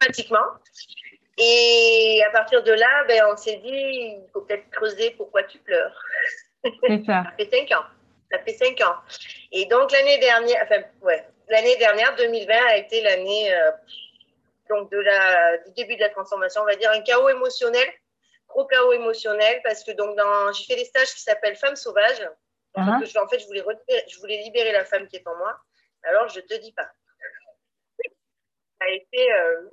systématiquement. Et à partir de là, ben, on s'est dit, il faut peut-être creuser pourquoi tu pleures. C'est ça. ça fait cinq ans. Ça fait cinq ans. Et donc l'année dernière, enfin, ouais, l'année dernière, 2020, a été l'année euh, donc de la, du début de la transformation, on va dire un chaos émotionnel, gros chaos émotionnel, parce que donc j'ai fait des stages qui s'appellent Femmes sauvages. Uh je, en fait, je voulais, je voulais libérer la femme qui est en moi. Alors, je te dis pas. A été euh,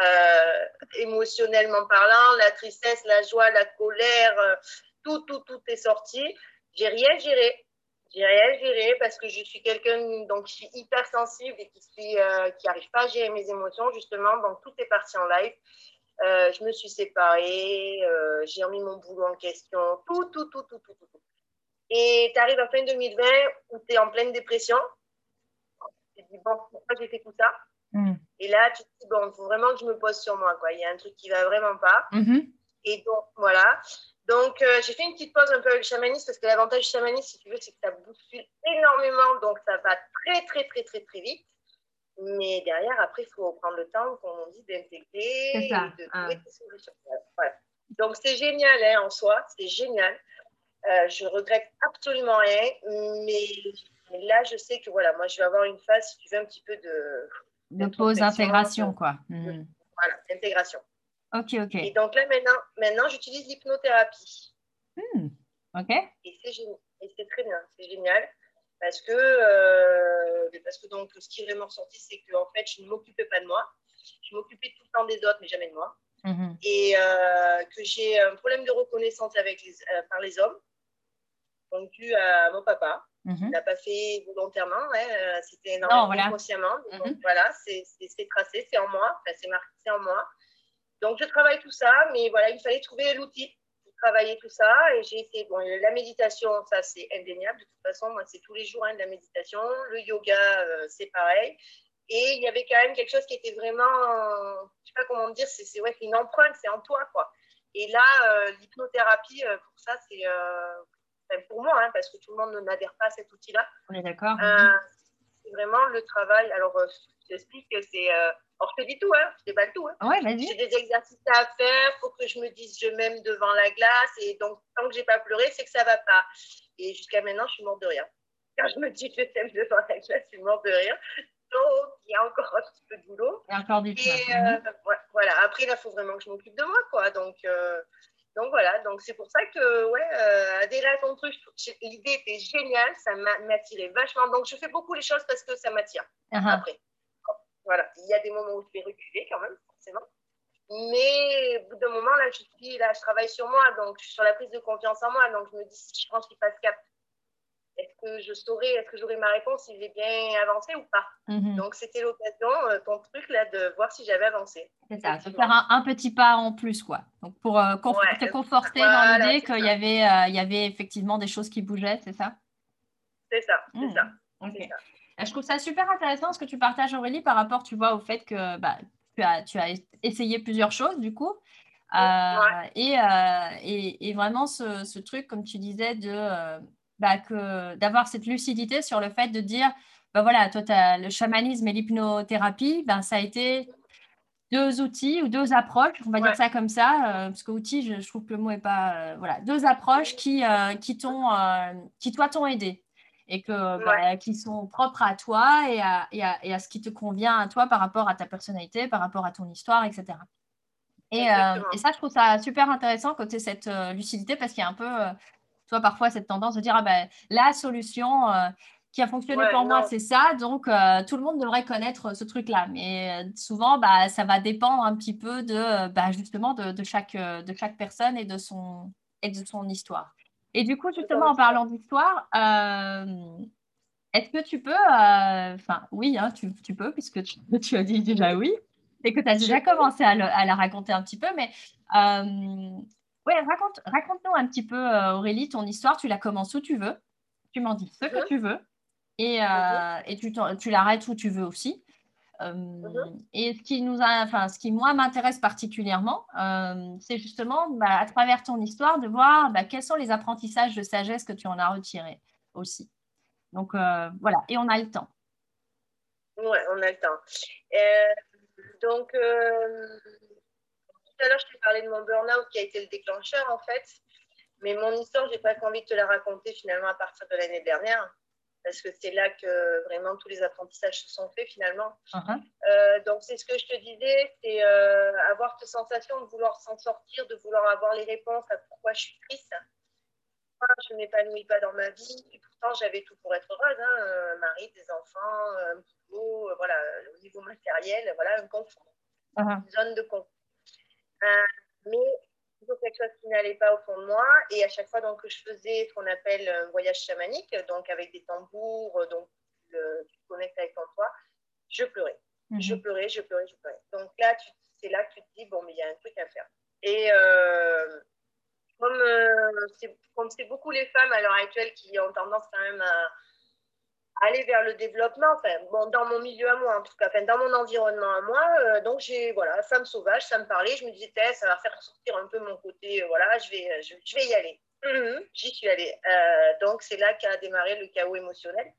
euh, émotionnellement parlant, la tristesse, la joie, la colère, euh, tout, tout, tout est sorti. J'ai rien géré. J'ai rien géré parce que je suis quelqu'un donc je suis hyper sensible et qui suis qui arrive pas à gérer mes émotions justement. Donc tout est parti en live. je me suis séparée, j'ai remis mon boulot en question, tout, tout, tout, tout, tout. Et tu arrives en fin 2020 où tu es en pleine dépression. Tu te dis, bon, pourquoi j'ai fait tout ça? Mm. Et là, tu te dis, bon, il faut vraiment que je me pose sur moi. Quoi. Il y a un truc qui va vraiment pas. Mm-hmm. Et donc, voilà. Donc, euh, j'ai fait une petite pause un peu avec le chamanisme parce que l'avantage du chamanisme, si tu veux, c'est que ça bouscule énormément. Donc, ça va très, très, très, très, très vite. Mais derrière, après, il faut prendre le temps, comme on dit, d'intégrer et de ah. trouver des solutions. Voilà. Donc, c'est génial hein, en soi. C'est génial. Euh, je regrette absolument rien, mais, là, je sais que voilà, moi, je vais avoir une phase, si tu veux, un petit peu de. De pause intégration, quoi. Hmm. Voilà, intégration. Ok, ok. Et donc là, maintenant, maintenant j'utilise l'hypnothérapie. Hmm. Ok. Et c'est très bien, c'est génial. Parce que, euh, parce que donc, ce qui est vraiment ressorti, c'est que en fait, je ne m'occupais pas de moi. Je m'occupais tout le temps des autres, mais jamais de moi. Hmm. Et euh, que j'ai un problème de reconnaissance avec les, par les hommes donc dû à mon papa. Mhm. Il n'a pas fait volontairement, euh, c'était énormément consciemment. Mhm. voilà, c'est tracé, c'est en moi, c'est marqué, c'est en moi. Donc je travaille tout ça, mais voilà, il fallait trouver l'outil pour travailler tout ça. Et j'ai été, bon, la méditation, ça c'est indéniable. De toute façon, moi c'est tous les jours hein, de la méditation. Le yoga, euh, c'est pareil. Et il y avait quand même quelque chose qui était vraiment, je ne sais pas comment dire, c'est ouais, une empreinte, c'est en toi, quoi. Et là, euh, l'hypnothérapie, pour ça, c'est pour moi, hein, parce que tout le monde n'adhère pas à cet outil-là. On est d'accord. Euh, c'est vraiment le travail. Alors, euh, je t'explique que c'est. Euh, alors, je te dis tout, hein, je déballe tout. Hein. Ouais, j'ai des exercices à faire, il faut que je me dise je m'aime devant la glace. Et donc, tant que je n'ai pas pleuré, c'est que ça ne va pas. Et jusqu'à maintenant, je suis morte de rire. Quand je me dis je t'aime devant la glace, je suis morte de rire. Donc, il y a encore un petit peu de boulot. Il y a encore du Et, voilà. Après, là, il faut vraiment que je m'occupe de moi, quoi. Donc, donc voilà, donc c'est pour ça que ouais, euh, adhérer à ton truc, l'idée était géniale, ça m'attirait vachement. Donc je fais beaucoup les choses parce que ça m'attire. Uh-huh. Après, voilà, il y a des moments où je vais reculer quand même, forcément. Mais au bout d'un moment, là, je suis là, je travaille sur moi, donc je suis sur la prise de confiance en moi. Donc je me dis, si je pense qu'il passe cap, est-ce que je saurais, est-ce que j'aurai ma réponse si j'ai bien avancé ou pas? Mhm. Donc, c'était l'occasion, euh, ton truc là, de voir si j'avais avancé. C'est ça, de faire un, petit pas en plus, quoi. Donc, pour euh, te conforter dans l'idée qu'il y avait, euh, il y avait effectivement des choses qui bougeaient, c'est ça? C'est ça, c'est mmh. ça. Je trouve ça super intéressant ce que tu partages, Aurélie, par rapport, tu vois, au fait que bah, tu, as, tu as essayé plusieurs choses, du coup. et, et, vraiment, ce, ce, truc, comme tu disais, de bah, d'avoir cette lucidité sur le fait de dire, bah voilà, toi, as le chamanisme et l'hypnothérapie, ben, ça a été deux outils ou deux approches, on va dire ça comme ça, euh, parce que outils, je, trouve que le mot est pas... Euh, voilà, deux approches qui, euh, qui, t'ont, qui toi, t'ont aidé et que, bah, qui sont propres à toi et à, et, à, et à, ce qui te convient à toi par rapport à ta personnalité, par rapport à ton histoire, etc. Et, et ça, je trouve ça super intéressant côté cette lucidité parce qu'il y a un peu parfois cette tendance de dire ah ben, la solution euh, qui a fonctionné pour moi, c'est ça. Donc, euh, tout le monde devrait connaître ce truc-là. Mais euh, souvent, bah, ça va dépendre un petit peu de, bah, justement de, chaque, de chaque personne et de, son, et de son histoire. Et du coup, justement, en parlant d'histoire, est-ce que tu peux, enfin, oui, hein, tu, tu, peux, puisque tu, tu, as dit déjà oui, et que tu as déjà commencé à, à, la raconter un petit peu, mais oui, raconte, raconte-nous un petit peu, euh, Aurélie, ton histoire. Tu la commences où tu veux. Tu m'en dis ce que tu veux. Et, euh, et tu, tu l'arrêtes où tu veux aussi. Euh. Et ce qui, nous a, enfin, ce qui, moi, m'intéresse particulièrement, c'est justement, bah, à travers ton histoire, de voir bah, quels sont les apprentissages de sagesse que tu en as retirés aussi. Donc, voilà. Et on a le temps. Oui, on a le temps. donc, euh, tout à l'heure, je t'ai parlé de mon burn-out qui a été le déclencheur, en fait. Mais mon histoire, j'ai pas envie de te la raconter finalement à partir de l'année dernière, parce que c'est là que vraiment tous les apprentissages se sont faits finalement. Uh-huh. Euh, donc, c'est ce que je te disais, c'est euh, avoir cette sensation de vouloir s'en sortir, de vouloir avoir les réponses à pourquoi je suis triste. Je ne m'épanouis pas dans ma vie, et pourtant j'avais tout pour être heureuse, hein, un mari, des enfants, un boulot, voilà, au niveau matériel, voilà, un confort, uh-huh. une zone de confort. Euh, mais toujours quelque chose qui n'allait pas au fond de moi. Et à chaque fois donc, que je faisais ce qu'on appelle un voyage chamanique, donc avec des tambours, donc tu, te connectes avec ton toi, je pleurais. Mhm. Je pleurais, je pleurais, je pleurais. Donc là, c'est là que tu te dis, bon, mais il y a un truc à faire. Et euh, comme euh, c'est beaucoup les femmes à l'heure actuelle qui ont tendance quand même à aller vers le développement, enfin, bon, dans mon milieu à moi en tout cas, enfin, dans mon environnement à moi. Euh, donc, j'ai, voilà, femme sauvage, ça me parlait. Je me disais, ça va faire sortir un peu mon côté, euh, voilà, je vais, euh, je, vais y aller. Mhm, j'y suis allée. donc, c'est là qu'a démarré le chaos émotionnel.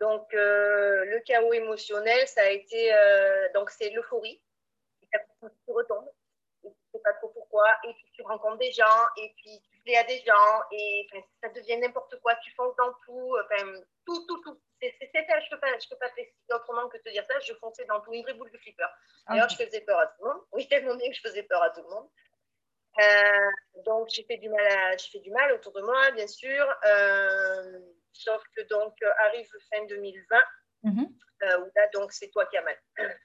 Donc, le chaos émotionnel, ça a été, donc, c'est l'euphorie. Tu retombes, et tu sais pas trop pourquoi, et puis tu rencontres des gens, et puis tu à des gens, et ça devient n'importe quoi, tu fonces dans tout, enfin, tout, tout, tout. C'était, je ne peux pas, je peux pas t'expliquer autrement que te dire ça, je fonçais dans tout, une vraie boule de flipper. D'ailleurs, je faisais peur à tout le monde. Oui, tellement bien que je faisais peur à tout le monde. Euh, donc, j'ai fait, du mal à, fait du mal autour de moi, bien sûr. Euh, sauf que donc, arrive fin 2020, mm-hmm. euh, où là, donc, c'est toi qui as mal.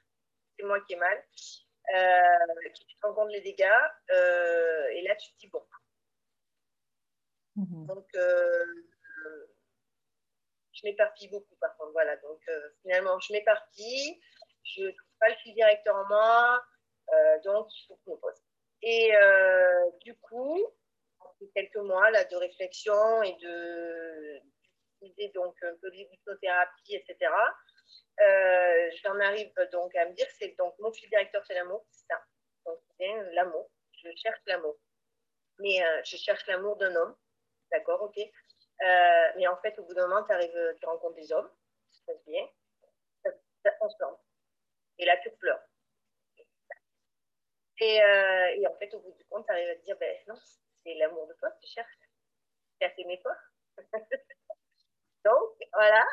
c'est moi qui ai mal. tu te rends compte les dégâts. et là, tu te dis, bon, Mhm. Donc, euh, je m'éparpille beaucoup par contre. Voilà, donc euh, finalement, je m'éparpille, je ne trouve pas le fil directeur en moi, euh, donc il faut que je me pose. Et du coup, après quelques mois là, de réflexion et de donc un peu d'hypnothérapie, etc. j'en arrive donc à me dire c'est donc mon fil directeur c'est l'amour, c'est ça. Donc c'est l'amour. Je cherche l'amour. Mais je cherche l'amour d'un homme D'accord, ok. Euh, mais en fait, au bout d'un moment, arrives, tu rencontres des hommes, ça se passe bien, ça, ça transforme. Et là, tu pleures. Et, euh, et, en fait, au bout du compte, tu arrives à te dire, ben non, c'est l'amour de toi que tu cherches. Tu as aimé toi. Donc, voilà.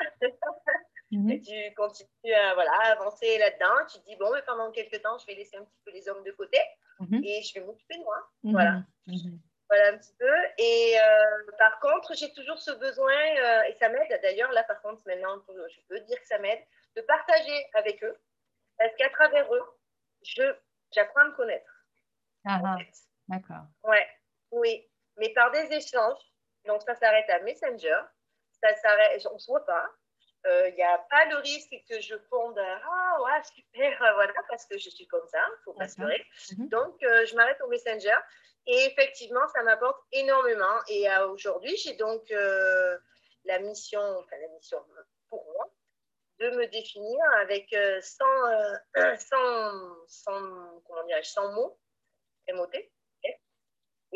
Mhm. Et tu continues à voilà, avancer là-dedans. Tu te dis, bon, mais pendant quelques temps, je vais laisser un petit peu les hommes de côté mhm. et je vais m'occuper de moi. Mhm. Voilà. Voilà un petit peu. Et euh, par contre, j'ai toujours ce besoin, euh, et ça m'aide d'ailleurs, là par contre, maintenant, je peux dire que ça m'aide, de partager avec eux. Parce qu'à travers eux, j'apprends à me connaître. Ah, ah. D'accord. Ouais, oui. Mais par des échanges, donc ça s'arrête à Messenger, ça s'arrête, on ne se voit pas. Il euh, n'y a pas le risque que je fonde Ah, ouais, super, voilà, parce que je suis comme ça, il faut pas se mhm. Donc, je m'arrête au Messenger. Et effectivement, ça m'apporte énormément. Et aujourd'hui, j'ai donc euh, la mission, enfin la mission pour moi, de me définir avec 100, euh, 100, euh, comment dirais 100 mots, MOT.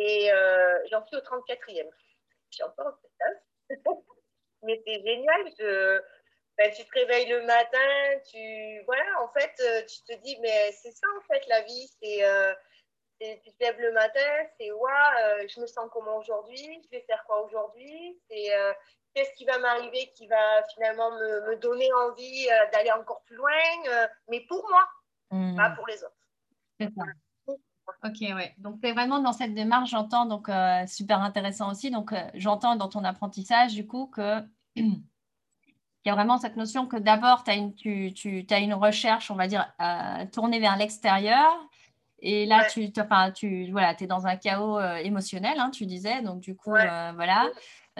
Et j'en suis au 34e. J'ai encore un peu de Mais c'est génial. Je, ben, tu te réveilles le matin, tu voilà, en fait, tu te dis, mais c'est ça en fait la vie, c'est tu te lèves le matin, c'est ouais, euh, je me sens comment aujourd'hui, je vais faire quoi aujourd'hui, c'est euh, qu'est-ce qui va m'arriver qui va finalement me, me donner envie euh, d'aller encore plus loin, mais pour moi, mmh. pas pour les autres. C'est ça. Ok, ouais. Donc, tu es vraiment dans cette démarche, j'entends, donc super intéressant aussi. Donc, j'entends dans ton apprentissage, du coup, que. Il y a vraiment cette notion que d'abord, tu, as une recherche, on va dire, tournée vers l'extérieur, et là, tu, enfin, tu voilà, es dans un chaos euh, émotionnel, hein, tu disais. Donc, du coup, euh, voilà,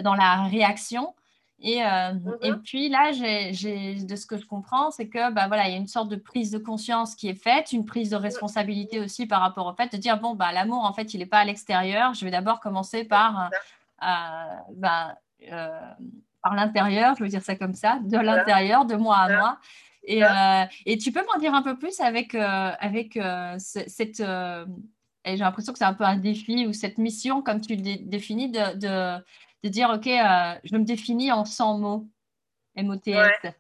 dans la réaction. Et, euh, et mm-hmm. puis là, de ce que je comprends, c'est que bah, voilà, il y a une sorte de prise de conscience qui est faite, une prise de responsabilité aussi par rapport au fait de dire bon, bah, l'amour, en fait, il n'est pas à l'extérieur. Je vais d'abord commencer par, bah, par l'intérieur, je veux dire ça comme ça, de l'intérieur, de moi à moi. Et, euh, et, tu peux m'en dire un peu plus avec, euh, avec euh, cette. j'ai l'impression que c'est un peu un défi ou cette mission, comme tu le définis, de, de, de dire OK, je me définis en 100 mots, MOTS.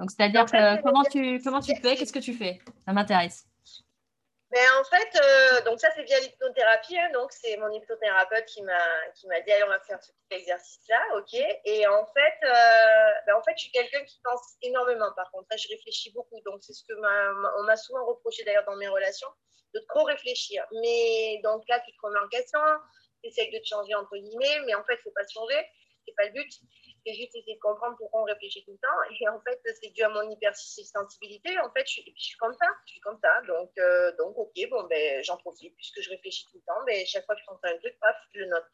Donc, c'est-à-dire comment tu, comment tu fais Qu'est-ce que tu fais? Ça m'intéresse. Ben, en fait, euh, donc ça, c'est via l'hypnothérapie. Hein, donc, c'est mon hypnothérapeute qui m'a, qui m'a dit, allez, on va faire ce petit exercice-là. OK. Et en fait, euh, ben, en fait, je suis quelqu'un qui pense énormément, par contre. je réfléchis beaucoup. Donc, c'est ce que on m'a souvent reproché d'ailleurs dans mes relations, de trop réfléchir. Mais donc là, tu te remets en question, tu essaies de te changer, entre guillemets, mais en fait, il faut pas se changer. C'est pas le but c'est juste essayer de comprendre pourquoi on réfléchit tout le temps. Et en fait, c'est dû à mon hypersensibilité. En fait, je, suis comme ça. Je suis comme ça. Donc, euh, donc ok, bon, ben, j'en profite. Puisque je réfléchis tout le temps, mais ben, chaque fois que je pense à un truc, paf, je le note.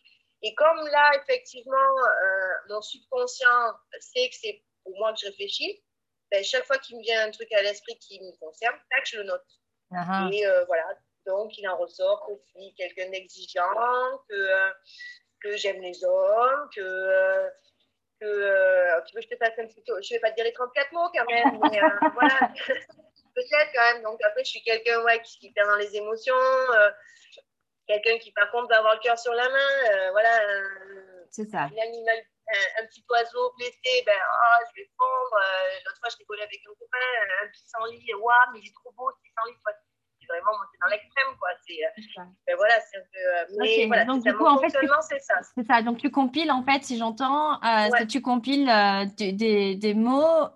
Et comme là, effectivement, euh, mon subconscient sait que c'est pour moi que je réfléchis, ben, chaque fois qu'il me vient un truc à l'esprit qui me concerne, tac, je le note. Uh-huh. Et euh, voilà. Donc, il en ressort que je suis quelqu'un d'exigeant, que, que j'aime les hommes, que que euh, tu veux que je te fasse un petit Je vais pas te dire les 34 mots quand même, mais euh, voilà, peut-être quand même. Donc après, je suis quelqu'un ouais, qui, qui perd dans les émotions, euh, quelqu'un qui par contre va avoir le cœur sur la main. voilà, c'est ça. Un animal, un, petit oiseau blessé, ben, oh, je vais fondre. L'autre fois, je collé avec un copain, un pissenlit, waouh, mais il est trop beau ce pissenlit vraiment monter dans l'extrême, quoi. C'est, euh, ben voilà, c'est un peu. Euh, voilà, donc, du coup, en fait, c'est ça. C'est ça. Donc, tu compiles, en fait, si j'entends, euh, tu compiles des, des, mots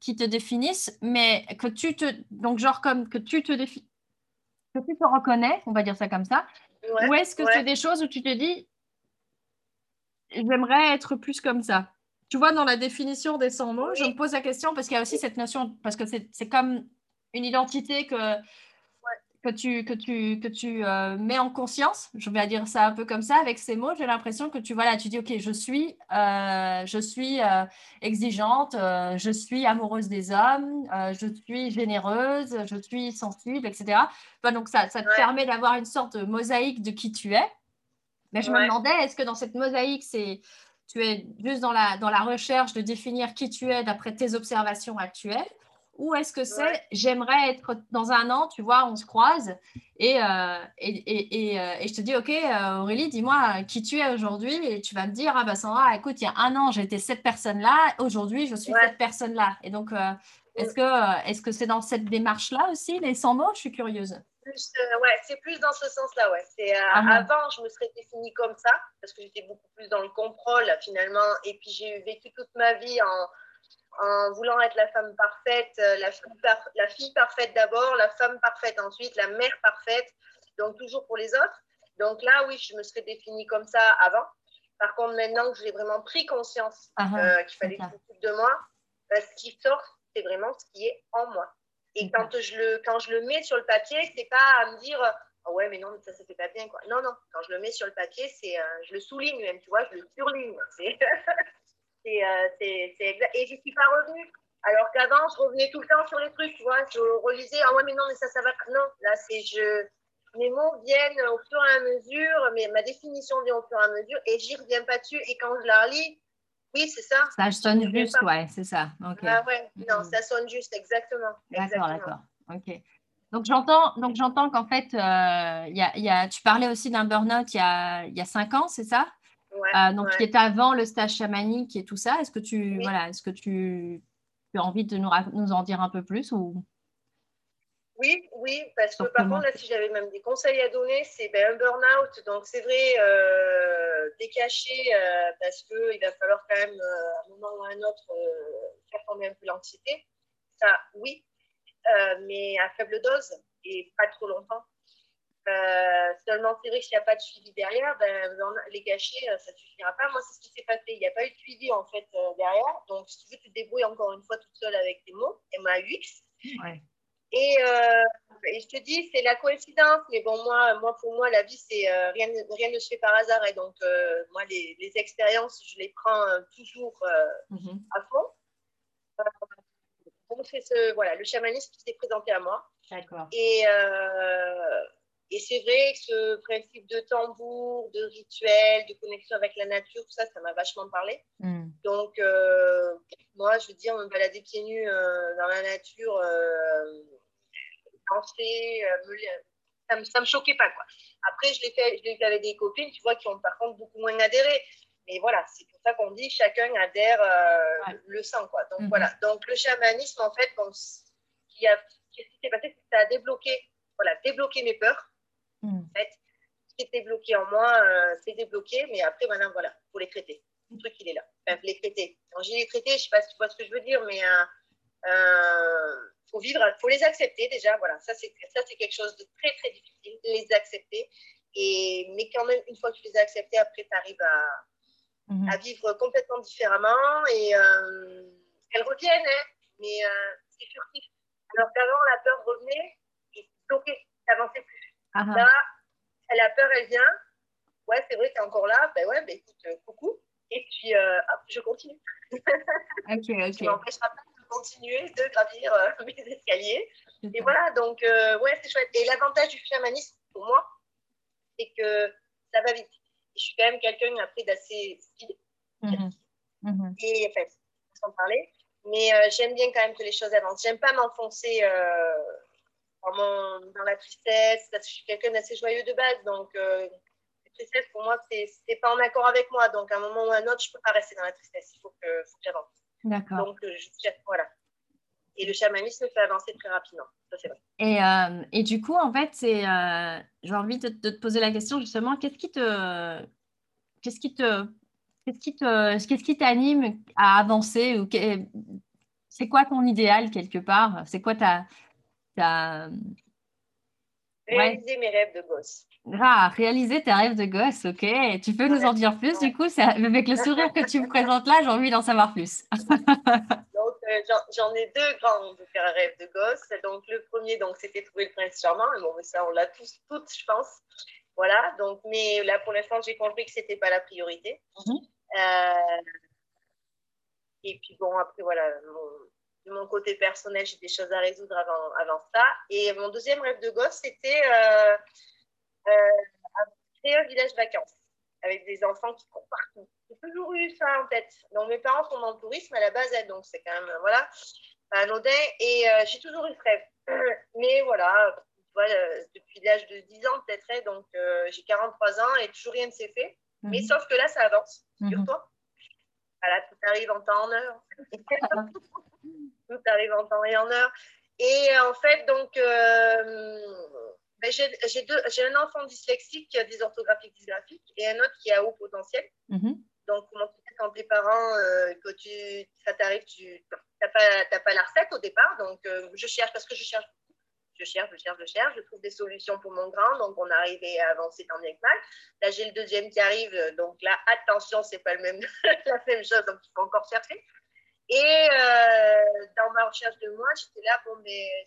qui te définissent, mais que tu te. Donc, genre, comme que tu te définis. Que tu te reconnais, on va dire ça comme ça. ou est-ce que c'est des choses où tu te dis, j'aimerais être plus comme ça? Tu vois, dans la définition des 100 mots, je me pose la question parce qu'il y a aussi cette notion, parce que c'est comme une identité que que tu, que tu, que tu euh, mets en conscience, je vais dire ça un peu comme ça, avec ces mots, j'ai l'impression que tu, voilà, tu dis, OK, je suis, euh, je suis euh, exigeante, je suis amoureuse des hommes, je suis généreuse, je suis sensible, etc. donc, ça, ça te permet d'avoir une sorte de mosaïque de qui tu es. Mais je me demandais, est-ce que dans cette mosaïque, c'est tu es juste dans la, dans la recherche de définir qui tu es d'après tes observations actuelles ou est-ce que c'est? J'aimerais être dans un an, tu vois, on se croise et, euh, et, et, euh, et, je te dis, OK, euh, Aurélie, dis-moi qui tu es aujourd'hui et tu vas me dire, ah bah Sandra, écoute, il y a un an, j'étais cette personne-là, aujourd'hui, je suis cette personne-là. Et donc, est-ce que est-ce que c'est dans cette démarche-là aussi, les 100 mots? Je suis curieuse. Plus, ouais, c'est plus dans ce sens-là, ouais. C'est, ah avant, je me serais définie comme ça parce que j'étais beaucoup plus dans le contrôle finalement. Et puis j'ai vécu toute ma vie en en voulant être la femme parfaite, euh, la, la fille parfaite d'abord, la femme parfaite ensuite, la mère parfaite, donc toujours pour les autres. Donc là, oui, je me serais définie comme ça avant. Par contre, maintenant que j'ai vraiment pris conscience ah ah, euh, qu'il fallait que je m'occupe de moi, bah, ce qui sort, c'est vraiment ce qui est en moi. Et quand je, le, quand je le mets sur le papier, c'est pas à me dire oh ouais, mais non, ça, ça fait pas bien. Quoi. Non, non, quand je le mets sur le papier, c'est, euh, je le souligne même, tu vois, je le surligne. Euh, c'est, exact. Et je suis pas revenue. Alors qu'avant, je revenais tout le temps sur les trucs, tu vois. Je relisais, ah ouais, mais non, mais ça, ça va. Non, là, c'est je. Mes mots viennent au fur et à mesure, mais ma définition vient au fur et à mesure, et j'y reviens pas dessus. Et quand je la relis, oui, c'est ça. Ça sonne juste, ouais, c'est ça. Ah ouais, non, ça sonne juste, exactement. D'accord, d'accord. Ok. Donc j'entends, donc j'entends qu'en fait, euh, y a, y a, tu parlais aussi d'un burn-out il y a, y a cinq ans, c'est ça? Euh, donc, qui est avant le stage chamanique et tout ça. Est-ce que tu, voilà, est-ce que tu, as envie de nous, nous, en dire un peu plus ou... Oui, oui, parce que par contre, là, si j'avais même des conseils à donner, c'est ben, un burn-out. Donc, c'est vrai, euh, décacher, euh, parce qu'il va falloir quand même, à un moment ou à un autre, faire tomber un peu l'anxiété. Ça, oui, mais à faible dose et pas trop longtemps. Euh, seulement, c'est vrai qu'il n'y a pas de suivi derrière, ben, les gâcher, euh, ça ne suffira pas. Moi, c'est ce qui s'est passé. Il n'y a pas eu de suivi en fait euh, derrière. Donc, si tu veux, tu te débrouilles encore une fois toute seule avec tes mots, MAUX. Ouais. Et, et, je te dis, c'est la coïncidence. Mais bon, moi, moi pour moi, la vie, c'est rien, rien ne se fait par hasard. Et donc, moi, les, les, expériences, je les prends toujours mm-hmm. à fond. donc, c'est ce, voilà, le chamanisme qui s'est présenté à moi. D'accord. Et et c'est vrai que ce principe de tambour, de rituel, de connexion avec la nature, tout ça, ça m'a vachement parlé. Mm. Donc, euh, moi, je veux dire, me balader pieds nus euh, dans la nature, euh, danser, ça ne me, ça me choquait pas. Quoi. Après, je l'ai fait, fait avec des copines, tu vois, qui ont par contre beaucoup moins adhéré. mais voilà, c'est pour ça qu'on dit chacun adhère euh, le sang, quoi. Donc, mhm. voilà. Donc, le chamanisme, en fait, bon, ce qui s'est passé, c'est que ça a débloqué, voilà, débloqué mes peurs. Mhm. En fait, ce qui était bloqué en moi, euh, c'est débloqué, mais après, maintenant, voilà, il faut les traiter. Le truc, il est là. Enfin, les traiter. Quand j'ai les traiter, je ne sais pas si tu vois ce que je veux dire, mais il euh, faut vivre, faut les accepter déjà. Voilà, ça, c'est quelque chose de très, très difficile, les accepter. Et, mais quand même, une fois que tu les as acceptés, après, tu arrives à, Mhm. à vivre complètement différemment. Et euh, elles reviennent, hein, mais euh, c'est furtif. Alors qu'avant, la peur revenait et bloquait, n'avançait plus. Ah ah. Là, la peur, elle vient. Ouais, c'est vrai, tu es encore là. Ben ouais, ben écoute, euh, coucou. Et puis, hop, je continue. ok, ok. Tu m'empêcheras pas de continuer de gravir mes escaliers. Et voilà, donc, ouais, c'est chouette. Et l'avantage du chamanisme, pour moi, c'est que ça va vite je suis quand même quelqu'un après d'assez speed. Mhm. Mhm. Et enfin, sans parler. Mais euh, j'aime bien quand même que les choses avancent. J'aime pas m'enfoncer euh, dans, la tristesse parce que je suis quelqu'un d'assez joyeux de base. Donc, euh, la tristesse, pour moi, c'est pas en accord avec moi. Donc, à un moment ou à un autre, je peux pas rester dans la tristesse. Il faut que, faut que j'avance. D'accord. Donc, je, voilà. Et le chamanisme fait avancer très rapidement. Ça, c'est vrai. Et, euh, et, du coup, en fait, c'est, euh, j'ai envie de, te poser la question justement, qu'est-ce qui te, qu'est-ce qui te, qu'est-ce qui te, qu'est-ce qui t'anime à avancer ou c'est quoi ton idéal quelque part? C'est quoi ta, Réaliser mes rêves de gosse. Ah, réaliser tes rêves de gosse, ok. Tu peux nous en dire plus du coup? Avec le sourire que tu me présentes là, j'ai envie d'en savoir plus. Euh, j'en ai deux grands rêves de gosse. Donc, le premier, donc, c'était trouver le prince charmant. Bon, mais ça, on l'a tous, toutes, je pense. Voilà. Donc, mais là, pour l'instant, j'ai compris que c'était pas la priorité. Mhm. Euh, et puis, bon, après, voilà, de mon côté personnel, j'ai des choses à résoudre avant, avant ça. Et mon deuxième rêve de gosse, c'était euh, créer un village vacances avec des enfants qui courent partout. J'ai toujours eu ça en tête. Donc, mes parents sont dans le tourisme à la base, donc c'est quand même, voilà, anodin. Et euh, j'ai toujours eu ce rêve. Mais voilà, voilà depuis l'âge de 10 ans peut-être, hein, donc euh, j'ai 43 ans et toujours rien ne s'est fait. Mais mhm. sauf que là, ça avance, sur mhm. toi Voilà, tout arrive en temps, en heure. tout arrive en temps et en heure. Et en fait, donc, euh, ben, j'ai un enfant dyslexique qui a des orthographies dysgraphiques et un autre qui a haut potentiel. Donc, comment tu fais quand tes parents, euh, que tu, ça t'arrive, tu n'as pas, pas, la recette au départ. Donc, euh, je cherche parce que je cherche. Je cherche, je cherche, je cherche. Je trouve des solutions pour mon grand. Donc, on arrive à avancer tant bien que mal. Là, j'ai le deuxième qui arrive. Donc, là, attention, c'est pas le même, la même chose. Donc, il faut encore chercher. Et euh, dans ma recherche de moi, j'étais là, bon, mais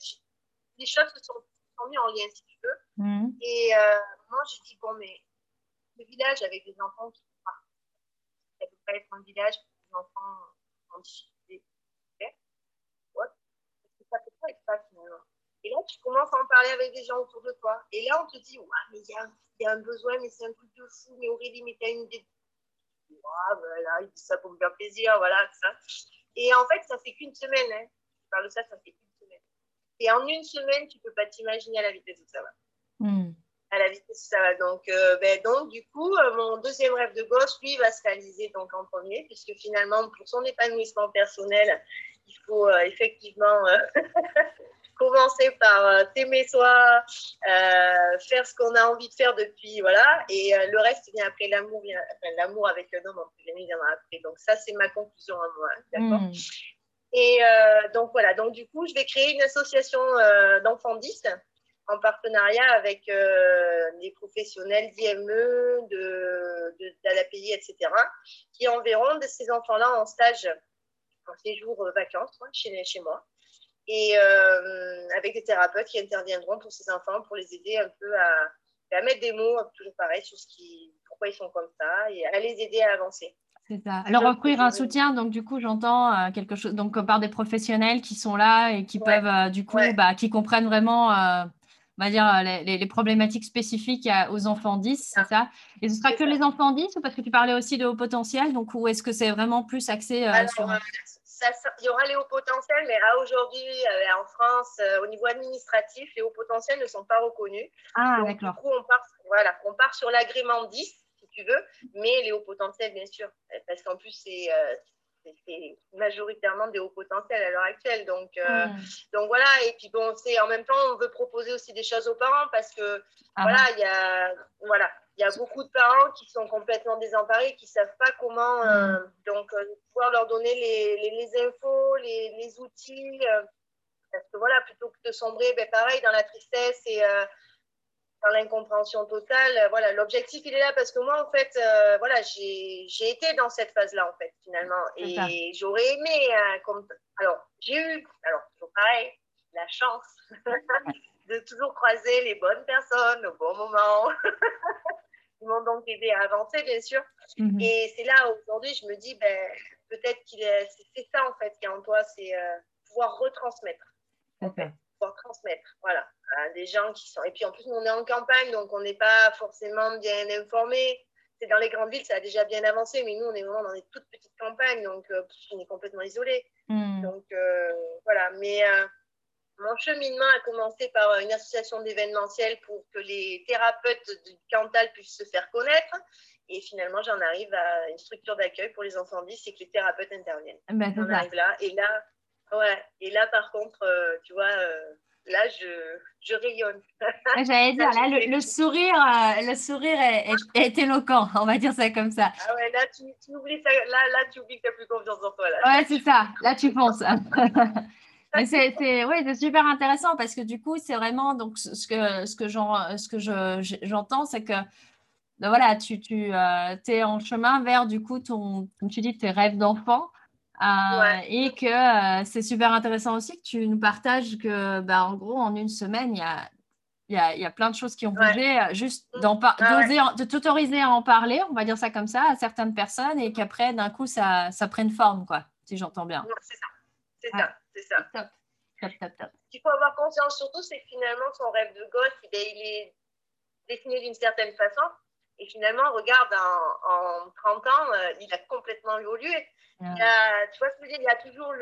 les choses se sont mis en lien, si tu veux. Mmh. Et euh, moi, j'ai dit, bon, mais le village avec des enfants qui ça peut pas être un village pour des enfants en difficulté. Ça peut pas être ça finalement. Et là, tu commences à en parler avec des gens autour de toi. Et là, on te dit, ouais, mais il y, y, a un besoin, mais c'est un truc de fou. Mais Aurélie, mais t'as une idée. Ouais, ben là, il dit ça pour me faire plaisir, voilà, ça. Et en fait, ça fait qu'une semaine. Hein. Je parle de ça, ça fait qu'une et en une semaine, tu ne peux pas t'imaginer à la vitesse où ça va. Hmm. À la vitesse où ça va. Donc, euh, ben, donc du coup, euh, mon deuxième rêve de gosse, lui, va se réaliser donc en premier, puisque finalement, pour son épanouissement personnel, il faut euh, effectivement commencer par t'aimer soi, faire ce qu'on a envie de faire depuis, voilà, et le reste vient après l'amour, enfin, l'amour avec un homme, en viendra après. Donc ça, c'est ma conclusion à moi, d'accord hmm. Et euh, donc voilà, donc du coup, je vais créer une association euh, d'enfants 10 en partenariat avec euh, des professionnels d'IME, de, de, l'API, etc., qui enverront de ces enfants-là en stage, en séjour vacances chez, chez moi, et avec des thérapeutes qui interviendront pour ces enfants pour les aider un peu à, à mettre des mots, toujours pareil, sur ce qui, pourquoi ils sont comme ça, et à les aider à avancer. C'est ça. Alors offrir un soutien, donc du coup j'entends euh, quelque chose, donc euh, par des professionnels qui sont là et qui peuvent euh, du coup, bah, qui comprennent vraiment, on va dire les, les, problématiques spécifiques aux enfants 10, c'est ça? Et ce sera que les enfants 10 ou parce que tu parlais aussi de haut potentiel, donc ou est-ce que c'est vraiment plus axé sur il y aura les hauts potentiels, mais à aujourd'hui, en France, au niveau administratif, les hauts potentiels ne sont pas reconnus. Ah, d'accord. Du coup, on part, voilà, on part sur l'agrément 10 tu veux, mais les hauts potentiels, bien sûr, parce qu'en plus, c'est c'est majoritairement des hauts potentiels à l'heure actuelle. Donc, euh, donc voilà, et puis bon, c'est en même temps, on veut proposer aussi des choses aux parents parce que ah voilà, il y a voilà, il y a beaucoup de parents qui sont complètement désemparés, qui savent pas comment euh, donc euh, pouvoir leur donner les, les, infos, les, les outils. parce que voilà, plutôt que de sombrer, ben, pareil, dans la tristesse et dans l'incompréhension totale. Euh, voilà, l'objectif, il est là parce que moi, en fait, euh, voilà, j'ai été dans cette phase-là, en fait, finalement. Et j'aurais aimé, comme... alors, j'ai eu, alors, toujours pareil, la chance de toujours croiser les bonnes personnes au bon moment. Ils m'ont donc aidé à avancer, bien sûr. Mhm. Et c'est là, aujourd'hui, je me dis, ben, peut-être qu'il est, c'est ça, en fait, qui est en toi, c'est euh, pouvoir retransmettre. Pouvoir transmettre, voilà des gens qui sont. Et puis en plus, on est en campagne, donc on n'est pas forcément bien informé. C'est dans les grandes villes, ça a déjà bien avancé, mais nous, on est vraiment dans des toutes petites campagnes, donc euh, on est complètement isolé. Hmm. Donc euh, voilà. Mais mon cheminement a commencé par une association d'événementiel pour que les thérapeutes du Cantal puissent se faire connaître. Et finalement, j'en arrive à une structure d'accueil pour les enfants 10 et que les thérapeutes interviennent. Ben, on arrive là. Et là, ouais. Et là, par contre, tu vois là, je, je rayonne. J'allais dire, là, le, sourire, euh, le sourire est, éloquent, on va dire ça comme ça. Ah ouais, là, tu, oublies ça, là, là, tu oublies que tu n'as plus confiance en toi. Là. Ouais, c'est ça, là, tu penses. c'est ouais, super intéressant parce que du coup, c'est vraiment donc, ce que, ce que j'entends, c'est que ben voilà, tu, tu euh, es en chemin vers du coup ton, comme tu dis, tes rêves d'enfant. Euh, et que euh, c'est super intéressant aussi que tu nous partages que, bah, en gros, en une semaine, il y a, y, a, y a, plein de choses qui ont bougé, juste mm. de t'autoriser à en parler, on va dire ça comme ça, à certaines personnes, et qu'aprenne d'un coup, ça, ça prenne forme, quoi, si j'entends bien. C'est ça, c'est ça, c'est ça. Top. Top, top, top. Ce qu'il faut avoir conscience surtout, c'est que finalement, son rêve de gosse, il est dessiné d'une certaine façon. Et finalement, regarde, en, en 30 ans, il a complètement évolué. Il y a, tu vois ce que je veux dire Il y a toujours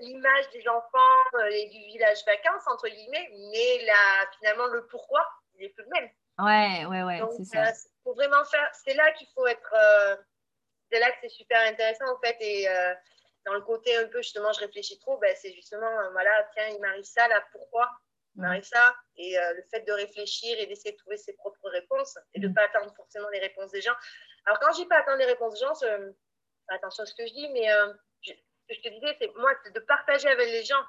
l'image des enfants euh, et du village vacances, entre guillemets, mais là, finalement, le pourquoi, il n'est plus le même. Ouais, ouais, ouais. c'est ça. Euh, faut vraiment faire. C'est là qu'il faut être. Euh, c'est là que c'est super intéressant, en fait. Et dans le côté un peu, justement, je réfléchis trop, ben, c'est justement, voilà, tiens, il m'arrive ça, là, pourquoi il m'arrive ça? Et le fait de réfléchir et d'essayer de trouver ses propres réponses et de ne mm. pas attendre forcément les réponses des gens. Alors, quand je dis pas attendre les réponses des gens, attention à ce que je dis, mais euh, ce que je te disais, c'est moi, de partager avec les gens.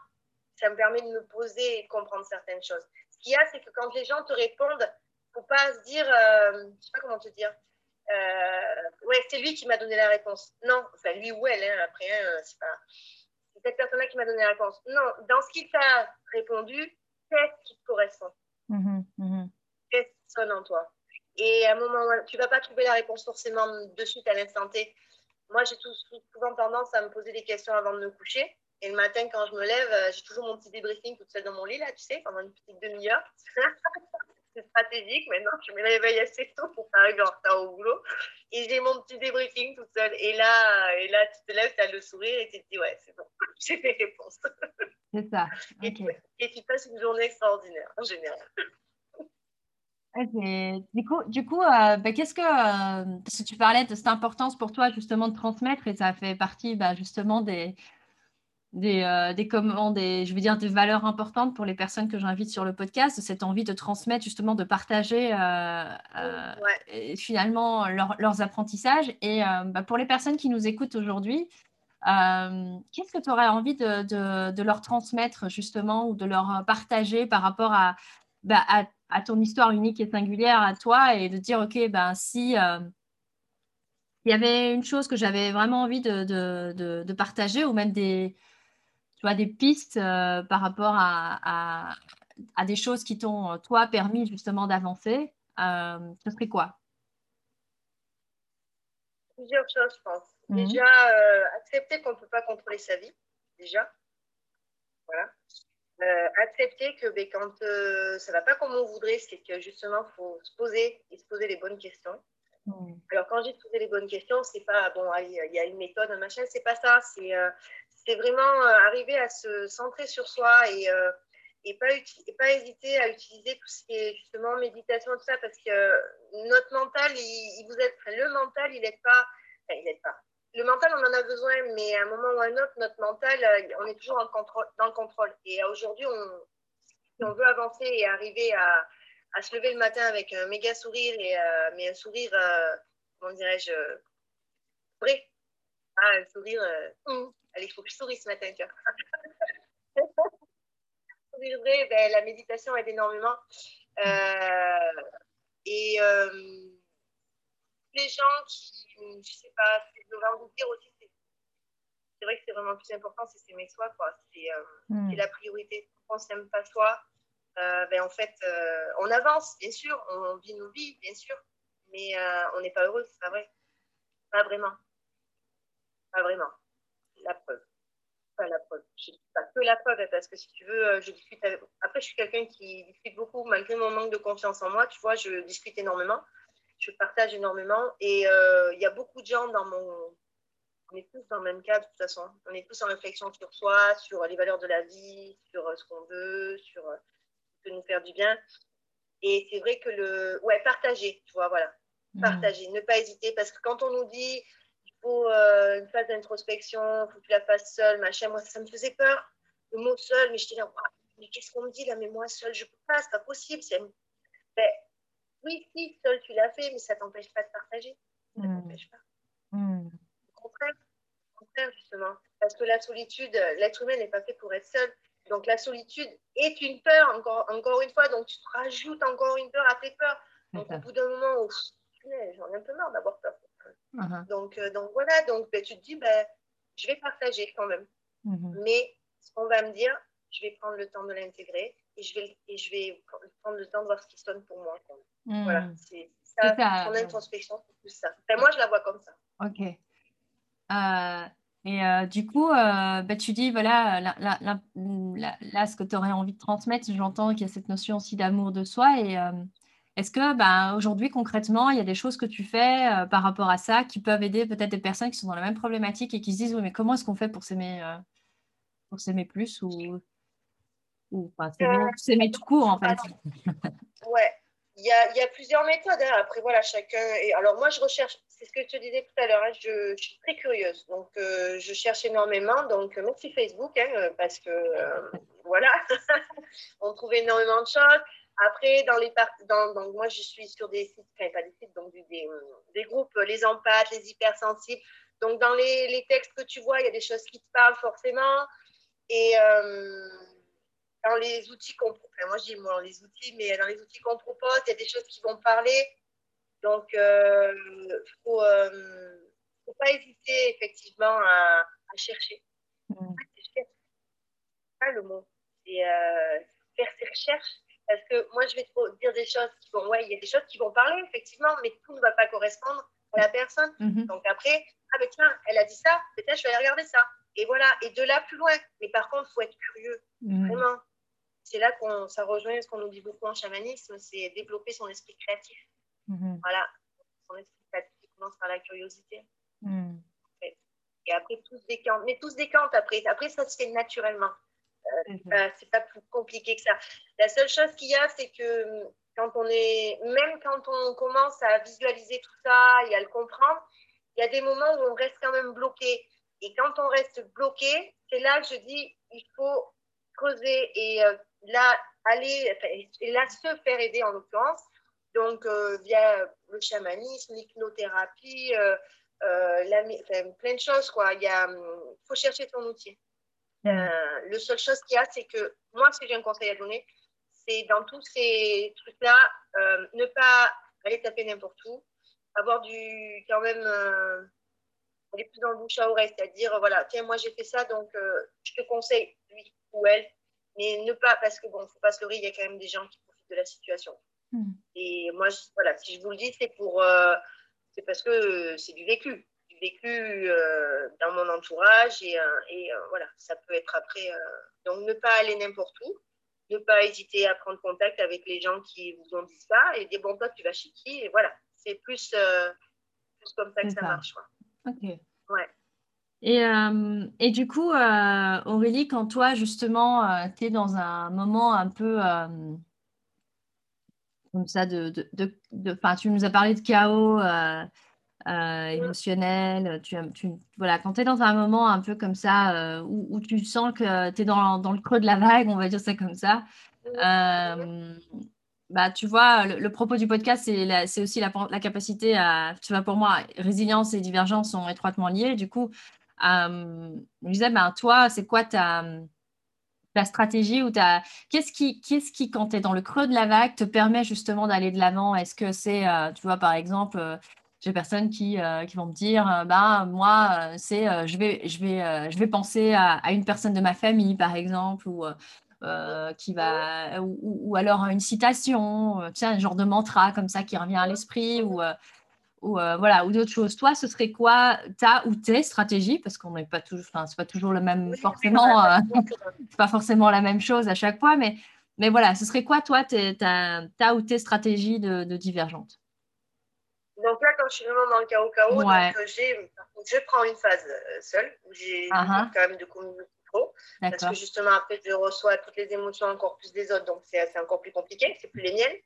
Ça me permet de me poser et de comprendre certaines choses. Ce qu'il y a, c'est que quand les gens te répondent, il ne faut pas se dire, euh, je ne sais pas comment te dire, euh, ouais, c'est lui qui m'a donné la réponse. Non, enfin lui ou elle, hein, après, hein, c'est pas. C'est cette personne-là qui m'a donné la réponse. Non, dans ce qu'il t'a répondu, qu'est-ce qui te correspond? Mmh mmh Qu'est-ce qui sonne en toi? Et à un moment, tu vas pas trouver la réponse forcément de suite à l'instant T moi, j'ai souvent tendance à me poser des questions avant de me coucher. Et le matin, quand je me lève, euh, j'ai toujours mon petit débriefing toute seule dans mon lit, là, tu sais, pendant une petite demi-heure. c'est stratégique. Maintenant, je me réveille assez tôt pour pas arriver en retard au boulot. Et j'ai mon petit débriefing toute seule. Et là, et là tu te lèves, tu as le sourire et tu te dis, ouais, c'est bon, j'ai mes réponses. C'est ça. Et, tu passes une journée extraordinaire, en général. Du coup, du coup euh, bah, qu'est-ce que, euh, parce que tu parlais de cette importance pour toi justement de transmettre et ça fait partie bah, justement des, des, euh, des, comment, des, je veux dire, des valeurs importantes pour les personnes que j'invite sur le podcast, cette envie de transmettre justement, de partager finalement leurs apprentissages. Et bah, pour les personnes qui nous écoutent aujourd'hui, qu'est-ce que tu aurais envie de, de, de, leur transmettre justement ou de leur partager par rapport à, à à ton histoire unique et singulière à toi et de dire, OK, ben, si euh, il y avait une chose que j'avais vraiment envie de, de, de, partager ou même des, tu vois, des pistes euh, par rapport à, à, des choses qui t'ont, toi, permis justement d'avancer, euh, ce serait quoi? Plusieurs choses, je pense. Mhm. Déjà, accepter qu'on ne peut pas contrôler sa vie, déjà. Voilà. Euh, accepter que ben, quand euh, ça ne va pas comme on voudrait, c'est que justement, il faut se poser et se poser les bonnes questions. Mm. Alors, quand j'ai poser les bonnes questions, c'est pas, bon, il y a une méthode, un machin, c'est pas ça. C'est euh, c'est vraiment arriver à se centrer sur soi et, et pas, pas hésiter à utiliser tout ce qui est justement méditation, tout ça, parce que notre mental, il, vous aide, le mental, il n'aide pas, il aide pas. Le mental, on en a besoin, mais à un moment ou à un autre, notre mental, euh, on est toujours en contrôle, dans le contrôle. Et aujourd'hui, on, si on veut avancer et arriver à, à, se lever le matin avec un méga sourire, et, euh, mais un sourire, euh, comment dirais-je, vrai. Ah, un sourire, hum, allez, il faut que je souris ce matin, tu vois. ben, la méditation aide énormément. Euh, et euh, les gens qui, je sais pas, je vais vous dire aussi, c'est vrai que c'est vraiment le plus important, c'est s'aimer soi, quoi. C'est euh, hmm. la priorité. Quand on ne s'aime pas soi, ben, en fait, on avance, bien sûr, on vit nos vies, bien sûr, mais on n'est pas heureux, c'est pas vrai. Pas vraiment. Pas vraiment. La preuve la preuve. Je dis pas que la preuve, parce que si tu veux, euh, je discute Après, je suis quelqu'un qui discute beaucoup, malgré mon manque de confiance en moi, tu vois, je discute énormément, je partage énormément, et euh, il y a beaucoup de gens dans mon... On est tous dans le même cas, de toute façon. On est tous en réflexion sur soi, sur les valeurs de la vie, sur euh, ce qu'on veut, sur ce qui peut nous faire du bien. Et c'est vrai que le... Ouais, partager, tu vois, voilà. Mmh. Partager, ne pas hésiter, parce que quand on nous dit faut euh, une phase d'introspection, il faut que tu la fasses seule, machin. Moi, ça me faisait peur, le mot seul, mais j'étais là, mais qu'est-ce qu'on me dit là Mais moi, seule, je peux pas, c'est pas possible. Ben, oui, si, seule, tu l'as fait, mais ça t'empêche pas de partager. Ça mmh. t'empêche pas. Mmh. Au contraire, au contraire, justement. Parce que la solitude, l'être humain n'est pas fait pour être seul. Donc la solitude est une peur, encore, encore une fois. Donc tu te rajoutes encore une peur à tes peurs. Donc au bout d'un moment, oh, j'en ai un peu marre d'avoir peur. Uh-huh. donc, euh, donc voilà, donc ben, tu te dis, ben, je vais partager quand même. Mm-hmm. Mais ce qu'on va me dire, je vais prendre le temps de l'intégrer et je vais, et je vais prendre le temps de voir ce qui sonne pour moi. Mm. Voilà, c'est ça, ton introspection, c'est tout ça. moi, je la vois comme ça. Ok. Euh, et euh, du coup, ben, tu dis, voilà, là, ce que tu aurais envie de transmettre, j'entends qu'il y a cette notion aussi d'amour de soi. Et est-ce que ben, aujourd'hui, concrètement, il y a des choses que tu fais euh, par rapport à ça qui peuvent aider peut-être des personnes qui sont dans la même problématique et qui se disent oui, mais comment est-ce qu'on fait pour s'aimer euh, pour s'aimer plus ou, ou enfin, s'aimer, euh, tout court en fait? Ouais, il y a, y a, plusieurs méthodes. Hein. Après, voilà, chacun. Et alors, moi, je recherche, c'est ce que je te disais tout à l'heure, hein, je, suis très curieuse. Donc, je cherche énormément. Donc, merci Facebook, hein, parce que voilà, on trouve énormément de choses. Après, dans les dans, donc moi, je suis sur des sites, enfin, pas des sites, donc des, des, groupes, les empathes, les hypersensibles. Donc, dans les, les, textes que tu vois, il y a des choses qui te parlent forcément. Et euh, dans les outils qu'on enfin, moi, je dis moi, les outils, mais dans les outils qu'on propose, il y a des choses qui vont parler. Donc, il euh, ne faut, euh, faut, pas hésiter, effectivement, à, à chercher. Mmh. C'est pas le mot. C'est faire ses recherches parce que moi, je vais te dire des choses qui vont, ouais, il y a des choses qui vont parler, effectivement, mais tout ne va pas correspondre à la personne. Mhm. Donc après, ah ben tiens, elle a dit ça, peut-être je vais aller regarder ça. Et voilà, et de là plus loin. Mais par contre, il faut être curieux, mhm. vraiment. C'est là qu'on ça rejoint ce qu'on nous dit beaucoup en chamanisme, c'est développer son esprit créatif. Mhm. Voilà, son esprit créatif commence par la curiosité. Et après, tout se décante. Mais tout se décante après. Après, ça se fait naturellement. Euh, c'est pas plus compliqué que ça. La seule chose qu'il y a, c'est que hum, quand on est, même quand on commence à visualiser tout ça et à le comprendre, il y a des moments où on reste quand même bloqué. Et quand on reste bloqué, c'est là que je dis, il faut creuser et euh, là, aller, et là, se faire aider en l'occurrence. Donc, euh, via le chamanisme, l'hypnothérapie, plein de choses, quoi. Il hum, faut chercher son outil. Euh, le seule chose qu'il y a, c'est que moi, si j'ai un conseil à donner, c'est dans tous ces trucs-là, euh, ne pas aller taper n'importe où, avoir du quand même euh, aller plus dans le bouche à oreille, c'est-à-dire voilà, tiens, moi j'ai fait ça, donc je te conseille lui ou elle, mais ne pas parce que bon, faut pas se leurrer, il y a quand même des gens qui profitent de la situation. Hmm. Et moi, voilà, si je vous le dis, c'est pour, c'est parce que c'est du vécu vécu euh, dans mon entourage et, euh, et euh, voilà, ça peut être après. donc, ne pas aller n'importe où, ne pas hésiter à prendre contact avec les gens qui vous ont dit ça et dire bon, toi, tu vas chez qui Et voilà, c'est plus, plus comme ça que ça, marche. Ok. Ouais. Et, et, du coup, Aurélie, quand toi, justement, tu es dans un moment un peu comme ça, de, de, de, tu nous as parlé de chaos émotionnel, tu, tu, voilà, quand tu es dans un moment un peu comme ça, où, où, tu sens que tu es dans, le creux de la vague, on va dire ça comme ça, bah, tu vois, le, propos du podcast, c'est aussi la, capacité à, tu vois, pour moi, résilience et divergence sont étroitement liées. Du coup, euh, je disais, ben, toi, c'est quoi ta, stratégie ou. Qu'est-ce qui, qu'est-ce qui, quand tu es dans le creux de la vague, te permet justement d'aller de l'avant? Est-ce que c'est, euh, tu vois, par exemple, euh, j'ai personnes qui, qui vont me dire, bah, moi, c'est, je, vais, je, vais, je vais penser à, à, une personne de ma famille, par exemple, ou euh, qui va, ou, alors une citation, euh, tiens, un genre de mantra comme ça qui revient à l'esprit, ou, euh, ou voilà, ou d'autres choses. Toi, ce serait quoi ta ou tes stratégies? Parce qu'on n'est pas toujours, enfin, c'est pas toujours le même, forcément, c'est pas forcément la même chose à chaque fois, mais, mais voilà, ce serait quoi toi ta, ta ou tes stratégies de, de divergentes donc là, quand je suis vraiment dans le chaos chaos, je prends une phase seule où j'ai uh-huh. quand même de communiquer parce que justement, après, je reçois toutes les émotions encore plus des autres, donc c'est encore plus compliqué, c'est plus les miennes,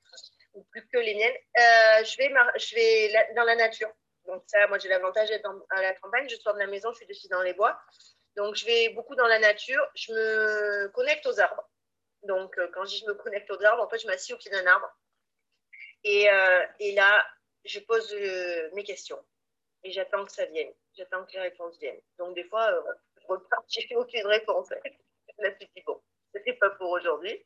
ou plus que les miennes. Euh, je, vais je vais dans la nature. Donc ça, moi, j'ai l'avantage d'être à la campagne, je sors de la maison, je suis dessus dans les bois. Donc je vais beaucoup dans la nature, je me connecte aux arbres. Donc euh, quand je dis je me connecte aux arbres, en fait, je m'assieds au pied d'un arbre. Et, euh, et, là, je pose mes questions. Et j'attends que ça vienne. J'attends que les réponses viennent. Donc des fois, je n'ai aucune réponse. Là, tu dis, bon, ce n'est pas pour aujourd'hui.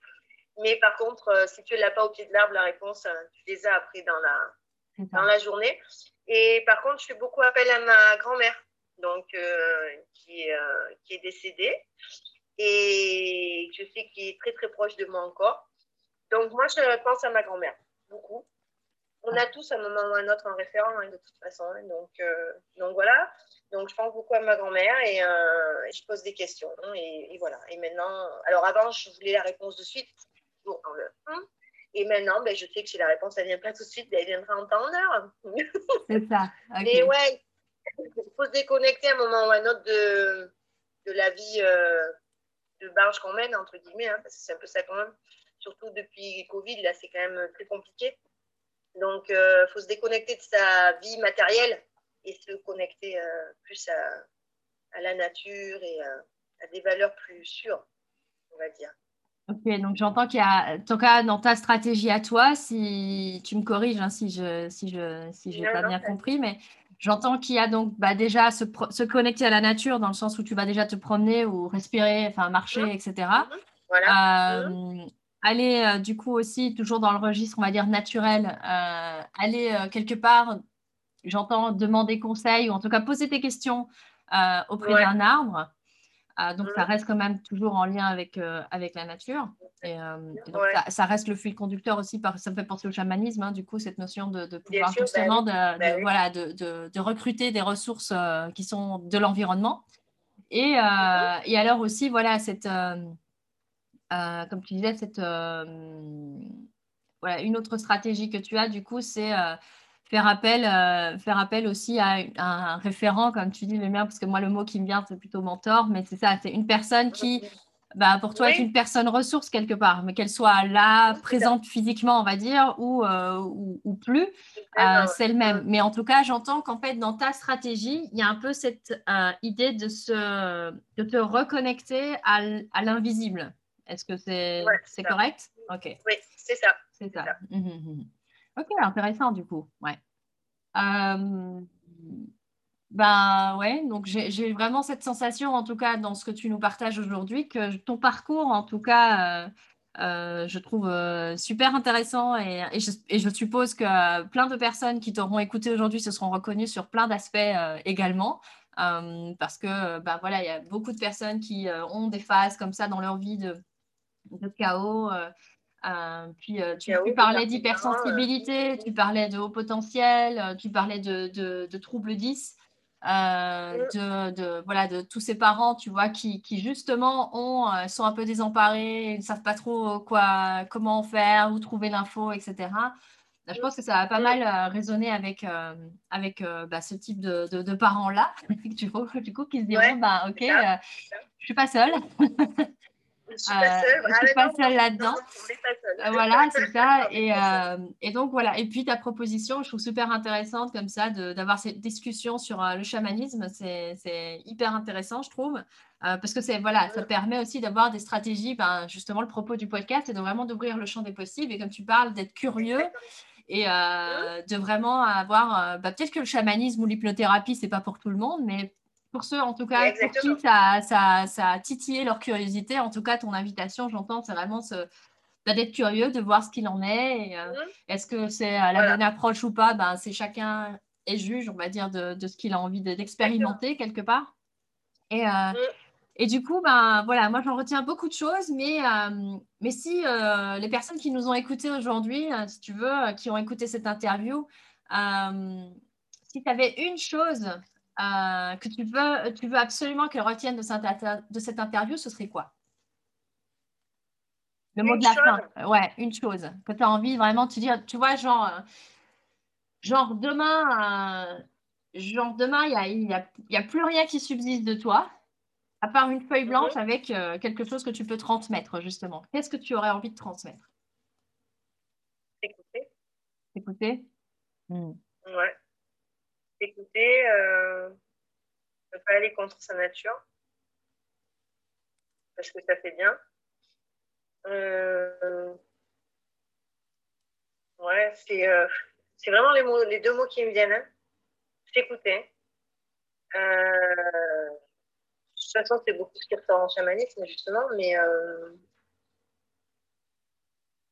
Mais par contre, euh, si tu ne l'as pas au pied de l'arbre, la réponse, euh, tu les as après dans la, dans la journée. Et par contre, je fais beaucoup appel à ma grand-mère, donc euh, qui, qui est décédée et je sais qu'il est très très proche de moi encore. Donc moi, je pense à ma grand-mère beaucoup. On a tous à un moment ou à un autre un référent hein, de toute façon. Hein. donc, donc voilà. Donc, je pense beaucoup à ma grand-mère et euh, je pose des questions. Et, voilà. Et maintenant, alors avant, je voulais la réponse de suite, toujours dans le Et maintenant, ben, je sais que si la réponse, elle ne vient pas tout de suite, ben, elle viendra en temps en heure. C'est ça. Mais ouais, il faut se déconnecter à un moment ou à un autre de, de la vie euh, de barge qu'on mène, entre guillemets, hein, parce que c'est un peu ça quand même. Surtout depuis Covid, là, c'est quand même très compliqué. Donc, il euh, faut se déconnecter de sa vie matérielle et se connecter euh, plus à, la nature et euh, à des valeurs plus sûres, on va dire. Ok, donc j'entends qu'il y a, en tout cas, dans ta stratégie à toi, si tu me corriges, hein, si je si je si j'ai pas bien compris, mais j'entends qu'il y a donc bah, déjà se, se, connecter à la nature dans le sens où tu vas déjà te promener ou respirer, enfin marcher, mmh. etc. Mmh. Voilà. Euh, mmh. Aller du coup aussi toujours dans le registre, on va dire naturel, aller quelque part j'entends demander conseil ou en tout cas poser tes questions euh, auprès d'un arbre. Euh, donc, ça mmh. reste quand même toujours en lien avec, euh, avec la nature. Et, donc, ça, reste le fil conducteur aussi. Par, ça me fait penser au chamanisme, hein, du coup, cette notion de, pouvoir justement bah de, voilà, de, de, recruter des ressources qui sont de l'environnement. Et, mmh. et, alors aussi, voilà, cette, comme tu disais, cette, voilà, une autre stratégie que tu as, du coup, c'est faire appel, euh, faire appel aussi à, un référent, comme tu dis, le mien, parce que moi, le mot qui me vient, c'est plutôt mentor, mais c'est ça, c'est une personne qui, bah, pour toi, est une personne ressource quelque part, mais qu'elle soit là, présente physiquement, on va dire, ou, euh, ou, plus, euh, c'est le même. Mais en tout cas, j'entends qu'en fait, dans ta stratégie, il y a un peu cette idée de, se, de te reconnecter à, l'invisible. Est-ce que c'est correct? Ok. Oui, c'est ça. C'est ça. Mmh, mmh. Ok, intéressant du coup. Ouais. Euh, ben ouais, donc j'ai vraiment cette sensation, en tout cas dans ce que tu nous partages aujourd'hui, que ton parcours, en tout cas, euh, euh, je trouve super intéressant et, je, suppose que plein de personnes qui t'auront écouté aujourd'hui se seront reconnues sur plein d'aspects également. parce que ben voilà, il y a beaucoup de personnes qui ont des phases comme ça dans leur vie de, de chaos, euh, puis euh, tu, parlais d'hypersensibilité, euh, tu parlais de haut potentiel, tu parlais de, de, troubles 10, de, de, voilà, de tous ces parents, tu vois, qui, qui justement ont, sont un peu désemparés, ils ne savent pas trop quoi, comment faire, où trouver l'info, etc. je pense que ça va pas mal euh, résonner avec, euh, avec bah, ce type de, de, parents-là, du coup, du coup, qui se diront, bah, ok, je suis pas seule. Je suis pas seule, je suis pas seule là-dedans. Voilà, c'est ça. Et, et, donc, voilà. Et puis, ta proposition, je trouve super intéressante comme ça d'avoir cette discussion sur le chamanisme. C'est hyper intéressant, je trouve. parce que c'est voilà, ça permet aussi d'avoir des stratégies. Ben, justement, le propos du podcast, c'est de vraiment d'ouvrir le champ des possibles. Et comme tu parles, d'être curieux et de vraiment avoir. Bah, Peut-être que le chamanisme ou l'hypnothérapie, c'est pas pour tout le monde, mais pour ceux, en tout cas, pour qui ça, ça, ça, a titillé leur curiosité, en tout cas, ton invitation, j'entends, c'est vraiment bah, d'être curieux, de voir ce qu'il en est. Euh, mhm. Est-ce que c'est euh, la bonne approche ou pas? Ben, C'est chacun est juge, on va dire, de, de ce qu'il a envie d'expérimenter quelque part. Et, euh, mhm. et du coup, ben, voilà, moi, j'en retiens beaucoup de choses, mais, mais si les personnes qui nous ont écoutés aujourd'hui, si tu veux, qui ont écouté cette interview, si tu avais une chose euh, que tu veux, tu veux absolument qu'elle retienne de cette, de cette interview, ce serait quoi? Le mot de la fin. Ouais, une chose. Que tu as envie vraiment de te dire, tu vois, genre, euh, genre demain, euh, genre demain, il n'y a, y a, y a, plus rien qui subsiste de toi, à part une feuille blanche mhm. avec quelque chose que tu peux transmettre, justement. Qu'est-ce que tu aurais envie de transmettre? Écouter. Écouter hmm. Ouais écouter, euh, ne pas aller contre sa nature, parce que ça fait bien. Euh, ouais, c'est euh, c'est vraiment les, mots, les deux mots qui me viennent. Hein. S'écouter. de toute façon, c'est beaucoup ce qui ressort en chamanisme, justement, mais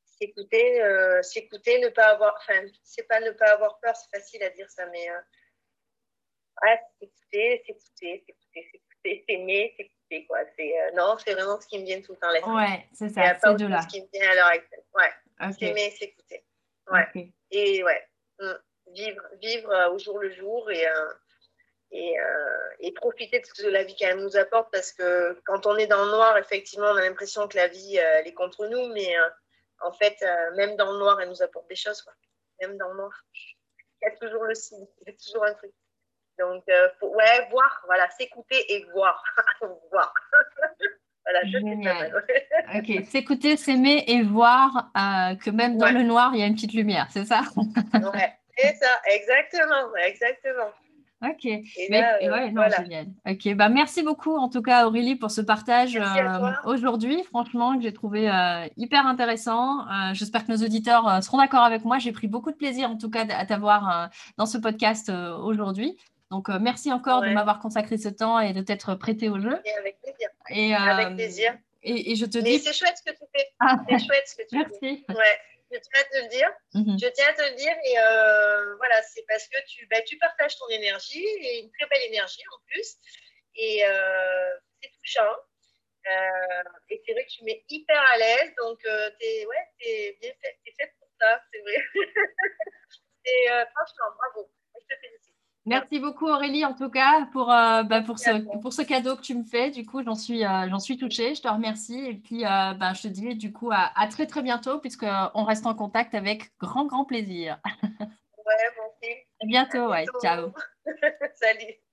s'écouter, s'écouter, ne pas avoir, enfin, c'est pas ne pas avoir peur, c'est facile à dire ça, mais ouais, s'écouter, s'écouter, s'écouter, s'écouter, s'aimer, s'écouter, quoi. C'est, euh, non, c'est vraiment ce qui me vient tout le temps. Là. Ouais, c'est ça, c'est de là. ce qui me vient à l'heure actuelle. Ouais, s'aimer, s'écouter. Ouais. Et ouais, mm. vivre, vivre euh, au jour le jour et, euh, et, et, profiter de ce que la vie même nous apporte parce que quand on est dans le noir, effectivement, on a l'impression que la vie, elle est contre nous, mais en fait, même dans le noir, elle nous apporte des choses, quoi. Même dans le noir. Il y a toujours le signe, il y a toujours un truc. Donc, euh, ouais, voir, voilà, s'écouter et voir. voir. voilà, Génial. ok, s'écouter, s'aimer et voir euh, que même dans le noir, il y a une petite lumière, c'est ça? Ouais, c'est ça, exactement, exactement. Ok, Mais, euh, ouais, non, génial. Ok, bah, merci beaucoup en tout cas Aurélie pour ce partage aujourd'hui, franchement, que j'ai trouvé hyper intéressant. J'espère que nos auditeurs seront d'accord avec moi. J'ai pris beaucoup de plaisir en tout cas à t'avoir dans ce podcast aujourd'hui. Donc, euh, merci encore de m'avoir consacré ce temps et de t'être prêté au jeu. Et avec plaisir. Et, avec euh, plaisir. Et, je te dis. c'est chouette ce que tu fais. Ah. C'est chouette ce que tu merci. fais. Ouais. Je tiens à te le dire. Mhm. Je tiens à te le dire. Et euh, voilà, c'est parce que tu, bah, tu partages ton énergie et une très belle énergie en plus. Et c'est touchant. et c'est vrai que tu mets hyper à l'aise. Donc, tu es, ouais, es bien fait, es fait pour ça. C'est vrai. et franchement, bravo. Je te félicite. Merci beaucoup Aurélie en tout cas pour, euh, bah, pour, ce, pour ce cadeau que tu me fais. Du coup, j'en suis, euh, j'en suis touchée. Je te remercie. Et puis, euh, bah, je te dis du coup à, à très très bientôt puisqu'on reste en contact avec grand grand plaisir. Ouais, bon, À bientôt, ouais. Ciao. Salut.